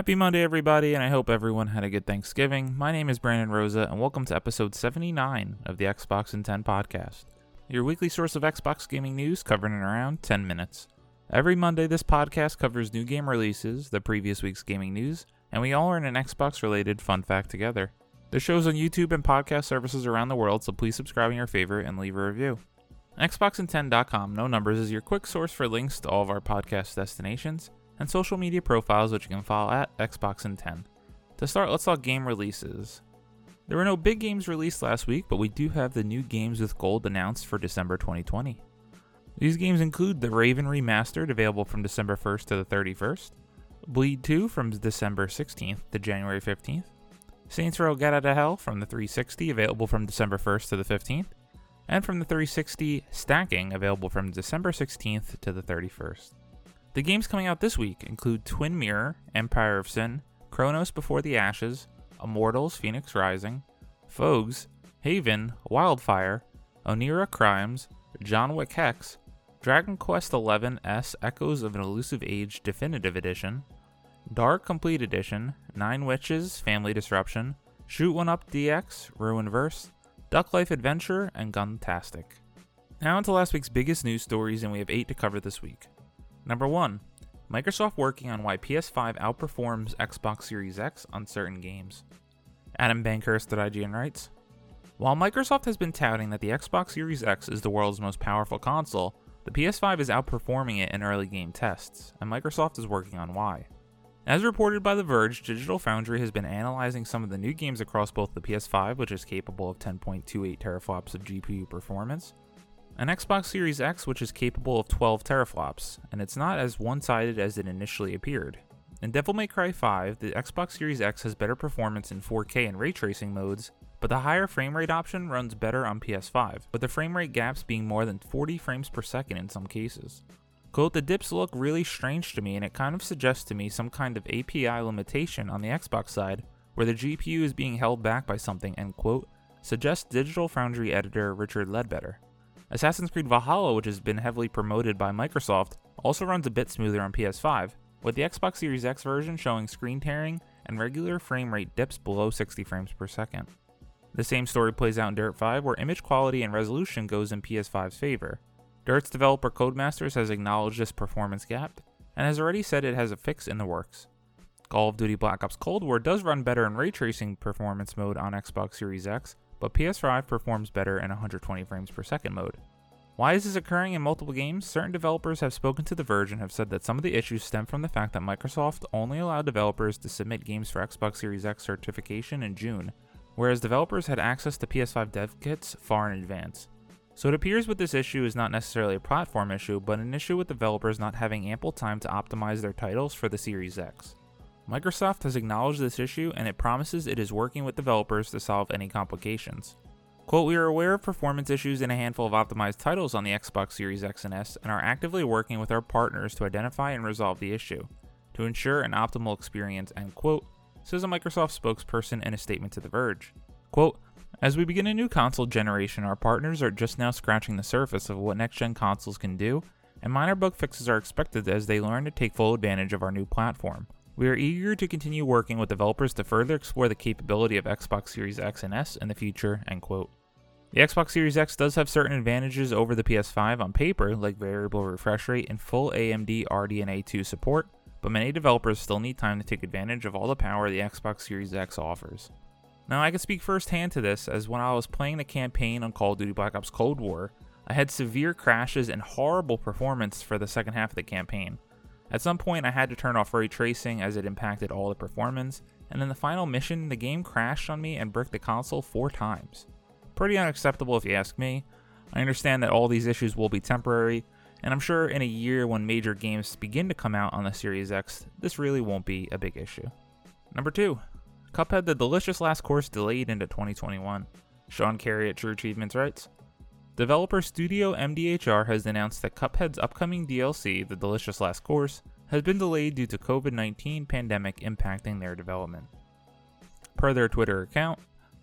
Happy Monday, everybody, and I hope everyone had a good Thanksgiving. My name is Brandon Rosa, and welcome to episode 79 of the Xbox in 10 podcast, your weekly source of Xbox gaming news covered in around 10 minutes. Every Monday, this podcast covers new game releases, the previous week's gaming news, and we all learn an Xbox related fun fact together. The show's on YouTube and podcast services around the world, so please subscribe in your favorite and leave a review. Xboxin10.com, no numbers, is your quick source for links to all of our podcast destinations and social media profiles, which you can follow at Xbox and 10. To start, let's talk game releases. There were no big games released last week, but we do have the new games with gold announced for December 2020. These games include The Raven Remastered, available from December 1st to the 31st, Bleed 2 from December 16th to January 15th, Saints Row Gat Out of Hell from the 360, available from December 1st to the 15th, and from the 360 Stacking, available from December 16th to the 31st. The games coming out this week include Twin Mirror, Empire of Sin, Chronos Before the Ashes, Immortals Fenyx Rising, Fogues, Haven, Wildfire, Oniria Crimes, John Wick Hex, Dragon Quest XI S Echoes of an Elusive Age Definitive Edition, DARQ Complete Edition, Nine Witches, Family Disruption, Shoot One Up DX, Ruinverse, Duck Life Adventure, and Guntastic. Now into last week's biggest news stories, and we have eight to cover this week. Number one, Microsoft working on why PS5 outperforms Xbox Series X on certain games. Adam Bankhurst at IGN writes While Microsoft has been touting that the Xbox Series X is the world's most powerful console, the PS5 is outperforming it in early game tests, and Microsoft is working on why. As reported by The Verge, Digital Foundry has been analyzing some of the new games across both the PS5, which is capable of 10.28 teraflops of GPU performance, and Xbox Series X, which is capable of 12 teraflops, and it's not as one sided as it initially appeared. In Devil May Cry 5, the Xbox Series X has better performance in 4K and ray tracing modes, but the higher frame rate option runs better on PS5, with the frame rate gaps being more than 40 frames per second in some cases. Quote, the dips look really strange to me, and it kind of suggests to me some kind of API limitation on the Xbox side, where the GPU is being held back by something, end quote, suggests Digital Foundry editor Richard Leadbetter. Assassin's Creed Valhalla, which has been heavily promoted by Microsoft, also runs a bit smoother on PS5, with the Xbox Series X version showing screen tearing and regular frame rate dips below 60 frames per second. The same story plays out in Dirt 5, where image quality and resolution goes in PS5's favor, Dirt's developer Codemasters has acknowledged this performance gap and has already said it has a fix in the works. Call of Duty Black Ops Cold War does run better in ray tracing performance mode on Xbox Series X, but PS5 performs better in 120 frames per second mode. Why is this occurring in multiple games? Certain developers have spoken to The Verge and have said that some of the issues stem from the fact that Microsoft only allowed developers to submit games for Xbox Series X certification in June, whereas developers had access to PS5 dev kits far in advance. So it appears with this issue is not necessarily a platform issue, but an issue with developers not having ample time to optimize their titles for the Series X. Microsoft has acknowledged this issue and it promises it is working with developers to solve any complications. Quote, we are aware of performance issues in a handful of optimized titles on the Xbox Series X and S and are actively working with our partners to identify and resolve the issue, to ensure an optimal experience, end quote, says a Microsoft spokesperson in a statement to The Verge. Quote, as we begin a new console generation, our partners are just now scratching the surface of what next gen consoles can do, and minor bug fixes are expected as they learn to take full advantage of our new platform. We are eager to continue working with developers to further explore the capability of Xbox Series X and S in the future. End quote. The Xbox Series X does have certain advantages over the PS5 on paper, like variable refresh rate and full AMD RDNA 2 support, but many developers still need time to take advantage of all the power the Xbox Series X offers. Now, I can speak firsthand to this, as when I was playing the campaign on Call of Duty Black Ops Cold War, I had severe crashes and horrible performance for the second half of the campaign. At some point, I had to turn off ray tracing as it impacted all the performance, and in the final mission, the game crashed on me and bricked the console four times. Pretty unacceptable if you ask me. I understand that all these issues will be temporary, and I'm sure in a year when major games begin to come out on the Series X, this really won't be a big issue. Number 2. Cuphead The Delicious Last Course delayed into 2021. Sean Carey at True Achievements writes Developer Studio MDHR has announced that Cuphead's upcoming DLC, The Delicious Last Course, has been delayed due to COVID-19 pandemic impacting their development. Per their Twitter account,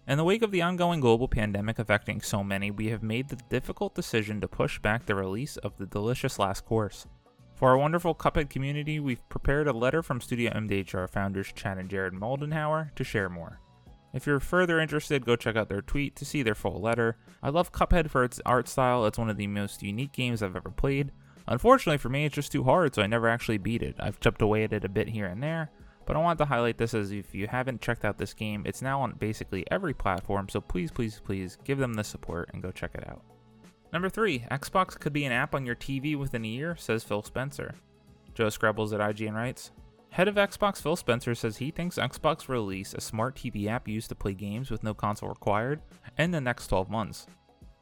in the wake of the ongoing global pandemic affecting so many, we have made the difficult decision to push back the release of The Delicious Last Course. For our wonderful Cuphead community, we've prepared a letter from Studio MDHR founders Chad and Jared Moldenhauer to share more. If you're further interested, go check out their tweet to see their full letter. I love Cuphead for its art style, it's one of the most unique games I've ever played. Unfortunately for me, it's just too hard, so I never actually beat it. I've chipped away at it a bit here and there, but I want to highlight this as if you haven't checked out this game, it's now on basically every platform, so please, please, please give them the support and go check it out. Number 3, Xbox could be an app on your TV within a year, says Phil Spencer. Joe Skrebels at IGN writes, Head of Xbox Phil Spencer says he thinks Xbox will release a smart TV app used to play games with no console required in the next 12 months.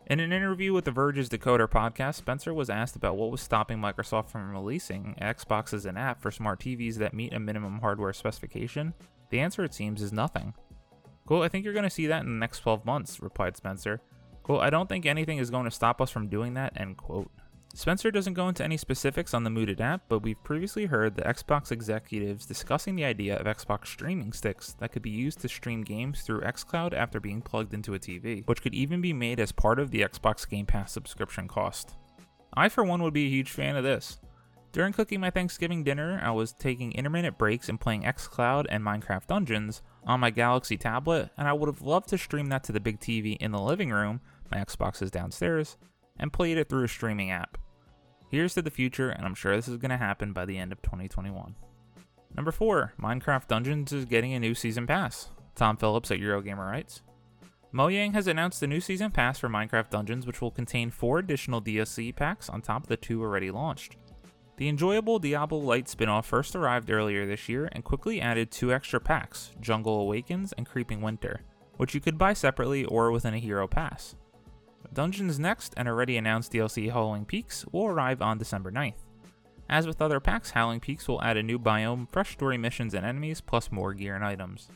In an interview with The Verge's Decoder podcast, Spencer was asked about what was stopping Microsoft from releasing Xbox as an app for smart TVs that meet a minimum hardware specification. The answer, it seems, is nothing. Cool, I think you're going to see that in the next 12 months, replied Spencer. Quote, I don't think anything is going to stop us from doing that, end quote. Spencer doesn't go into any specifics on the mooted app, but we've previously heard the Xbox executives discussing the idea of Xbox streaming sticks that could be used to stream games through xCloud after being plugged into a TV, which could even be made as part of the Xbox Game Pass subscription cost. I, for one, would be a huge fan of this. During cooking my Thanksgiving dinner, I was taking intermittent breaks and playing xCloud and Minecraft Dungeons on my Galaxy tablet, and I would have loved to stream that to the big TV in the living room, my Xbox is downstairs, and played it through a streaming app. Here's to the future, and I'm sure this is going to happen by the end of 2021. Number 4, Minecraft Dungeons is getting a new season pass. Tom Phillips at Eurogamer writes Mojang has announced a new season pass for Minecraft Dungeons, which will contain four additional DLC packs on top of the two already launched. The enjoyable Diablo Light spin-off first arrived earlier this year and quickly added two extra packs, Jungle Awakens and Creeping Winter, which you could buy separately or within a hero pass. Dungeons Next and already announced DLC Howling Peaks will arrive on December 9th. As with other packs, Howling Peaks will add a new biome, fresh story missions and enemies, plus more gear and items.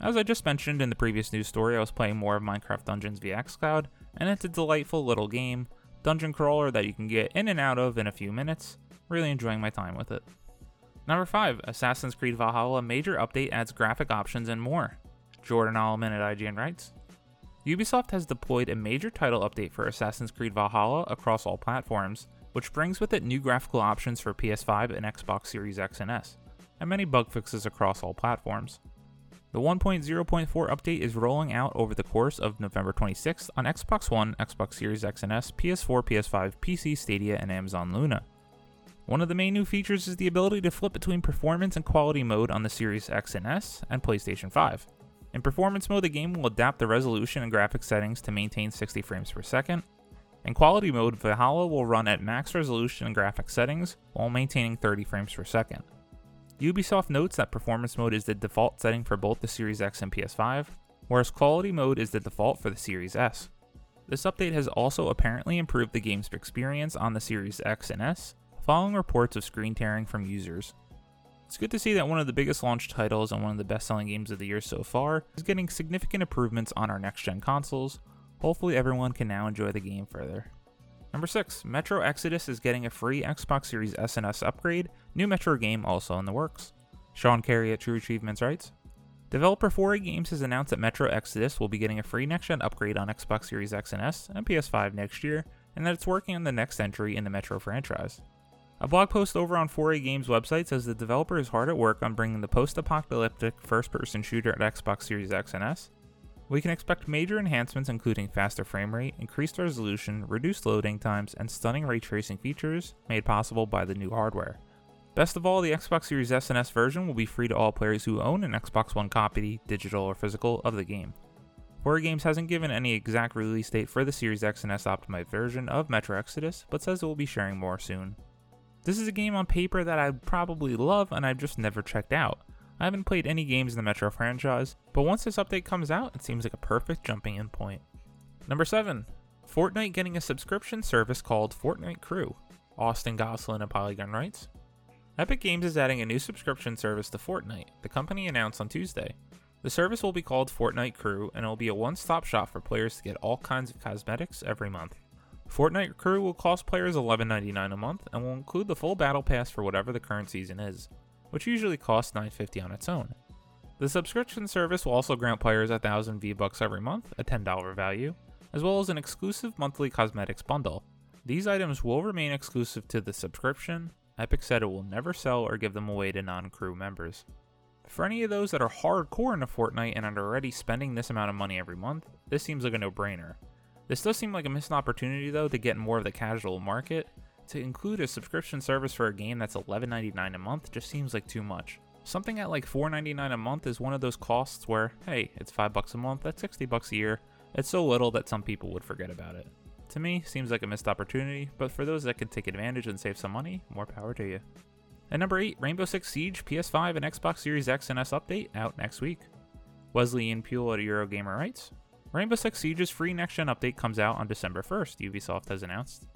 As I just mentioned in the previous news story, I was playing more of Minecraft Dungeons via xCloud, and it's a delightful little game, dungeon crawler that you can get in and out of in a few minutes. Really enjoying my time with it. Number 5, Assassin's Creed Valhalla major update adds graphic options and more. Jordan Oloman at IGN writes, Ubisoft has deployed a major title update for Assassin's Creed Valhalla across all platforms, which brings with it new graphical options for PS5 and Xbox Series X and S, and many bug fixes across all platforms. The 1.0.4 update is rolling out over the course of November 26th on Xbox One, Xbox Series X and S, PS4, PS5, PC, Stadia, and Amazon Luna. One of the main new features is the ability to flip between performance and quality mode on the Series X and S and PlayStation 5. In performance mode, the game will adapt the resolution and graphics settings to maintain 60 frames per second. In quality mode, Valhalla will run at max resolution and graphics settings while maintaining 30 frames per second. Ubisoft notes that performance mode is the default setting for both the Series X and PS5, whereas quality mode is the default for the Series S. This update has also apparently improved the game's experience on the Series X and S, following reports of screen tearing from users. It's good to see that one of the biggest launch titles and one of the best selling games of the year so far is getting significant improvements on our next gen consoles. Hopefully, everyone can now enjoy the game further. Number 6, Metro Exodus is getting a free Xbox Series S and S upgrade, new Metro game also in the works. Sean Carey at True Achievements writes Developer 4A Games has announced that Metro Exodus will be getting a free next gen upgrade on Xbox Series X and S and PS5 next year, and that it's working on the next entry in the Metro franchise. A blog post over on 4A Games website says the developer is hard at work on bringing the post-apocalyptic first-person shooter at Xbox Series X and S. We can expect major enhancements including faster frame rate, increased resolution, reduced loading times, and stunning ray tracing features made possible by the new hardware. Best of all, the Xbox Series S and S version will be free to all players who own an Xbox One copy, digital or physical, of the game. 4A Games hasn't given any exact release date for the Series X and S optimized version of Metro Exodus, but says it will be sharing more soon. This is a game on paper that I'd probably love and I've just never checked out. I haven't played any games in the Metro franchise, but once this update comes out, it seems like a perfect jumping in point. Number 7. Fortnite getting a subscription service called Fortnite Crew. Austin Goslin of Polygon writes. Epic Games is adding a new subscription service to Fortnite, the company announced on Tuesday. The service will be called Fortnite Crew and it will be a one stop shop for players to get all kinds of cosmetics every month. Fortnite Crew will cost players $11.99 a month and will include the full battle pass for whatever the current season is, which usually costs $9.50 on its own. The subscription service will also grant players 1000 V-Bucks every month, a $10 value, as well as an exclusive monthly cosmetics bundle. These items will remain exclusive to the subscription, Epic said it will never sell or give them away to non crew members. For any of those that are hardcore into Fortnite and are already spending this amount of money every month, this seems like a no brainer. This does seem like a missed opportunity though to get more of the casual market. To include a subscription service for a game that's $11.99 a month just seems like too much. Something at like $4.99 a month is one of those costs where, hey, it's 5 bucks a month, that's 60 bucks a year. It's so little that some people would forget about it. To me, seems like a missed opportunity, but for those that can take advantage and save some money, more power to you. At number 8, Rainbow Six Siege PS5 and Xbox Series X and S update out next week. Wesley Yin-Poole at Eurogamer writes Rainbow Six Siege's free next gen update comes out on December 1st, Ubisoft has announced.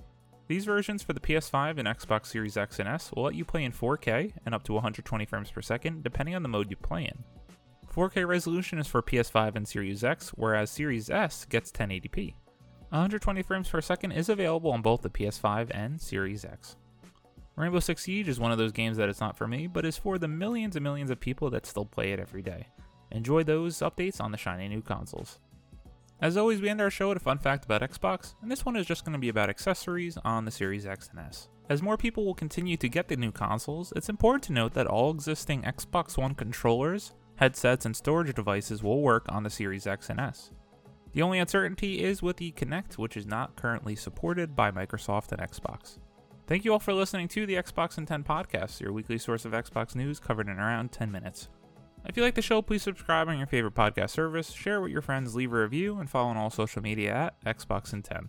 These versions for the PS5 and Xbox Series X and S will let you play in 4K and up to 120 frames per second, depending on the mode you play in. 4K resolution is for PS5 and Series X, whereas Series S gets 1080p. 120 frames per second is available on both the PS5 and Series X. Rainbow Six Siege is one of those games that it's not for me, but is for the millions and millions of people that still play it every day. Enjoy those updates on the shiny new consoles. As always, we end our show with a fun fact about Xbox, and this one is just going to be about accessories on the Series X and S. As more people will continue to get the new consoles, it's important to note that all existing Xbox One controllers, headsets, and storage devices will work on the Series X and S. The only uncertainty is with the Kinect, which is not currently supported by Microsoft and Xbox. Thank you all for listening to the Xbox in 10 podcast, your weekly source of Xbox news covered in around 10 minutes. If you like the show, please subscribe on your favorite podcast service, share with your friends, leave a review, and follow on all social media at Xbox in 10.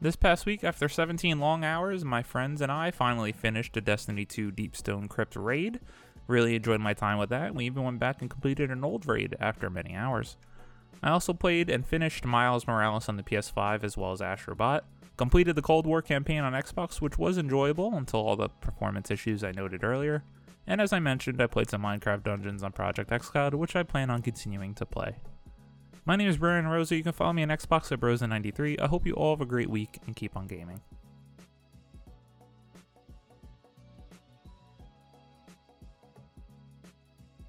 This past week, after 17 long hours, my friends and I finally finished a Destiny 2 Deepstone Crypt raid. Really enjoyed my time with that. We even went back and completed an old raid after many hours. I also played and finished Miles Morales on the PS5 as well as Astrobot. Completed the Cold War campaign on Xbox, which was enjoyable until all the performance issues I noted earlier. And as I mentioned, I played some Minecraft Dungeons on Project xCloud, which I plan on continuing to play. My name is Brian Rosa. You can follow me on Xbox at Rosa93. I hope you all have a great week and keep on gaming.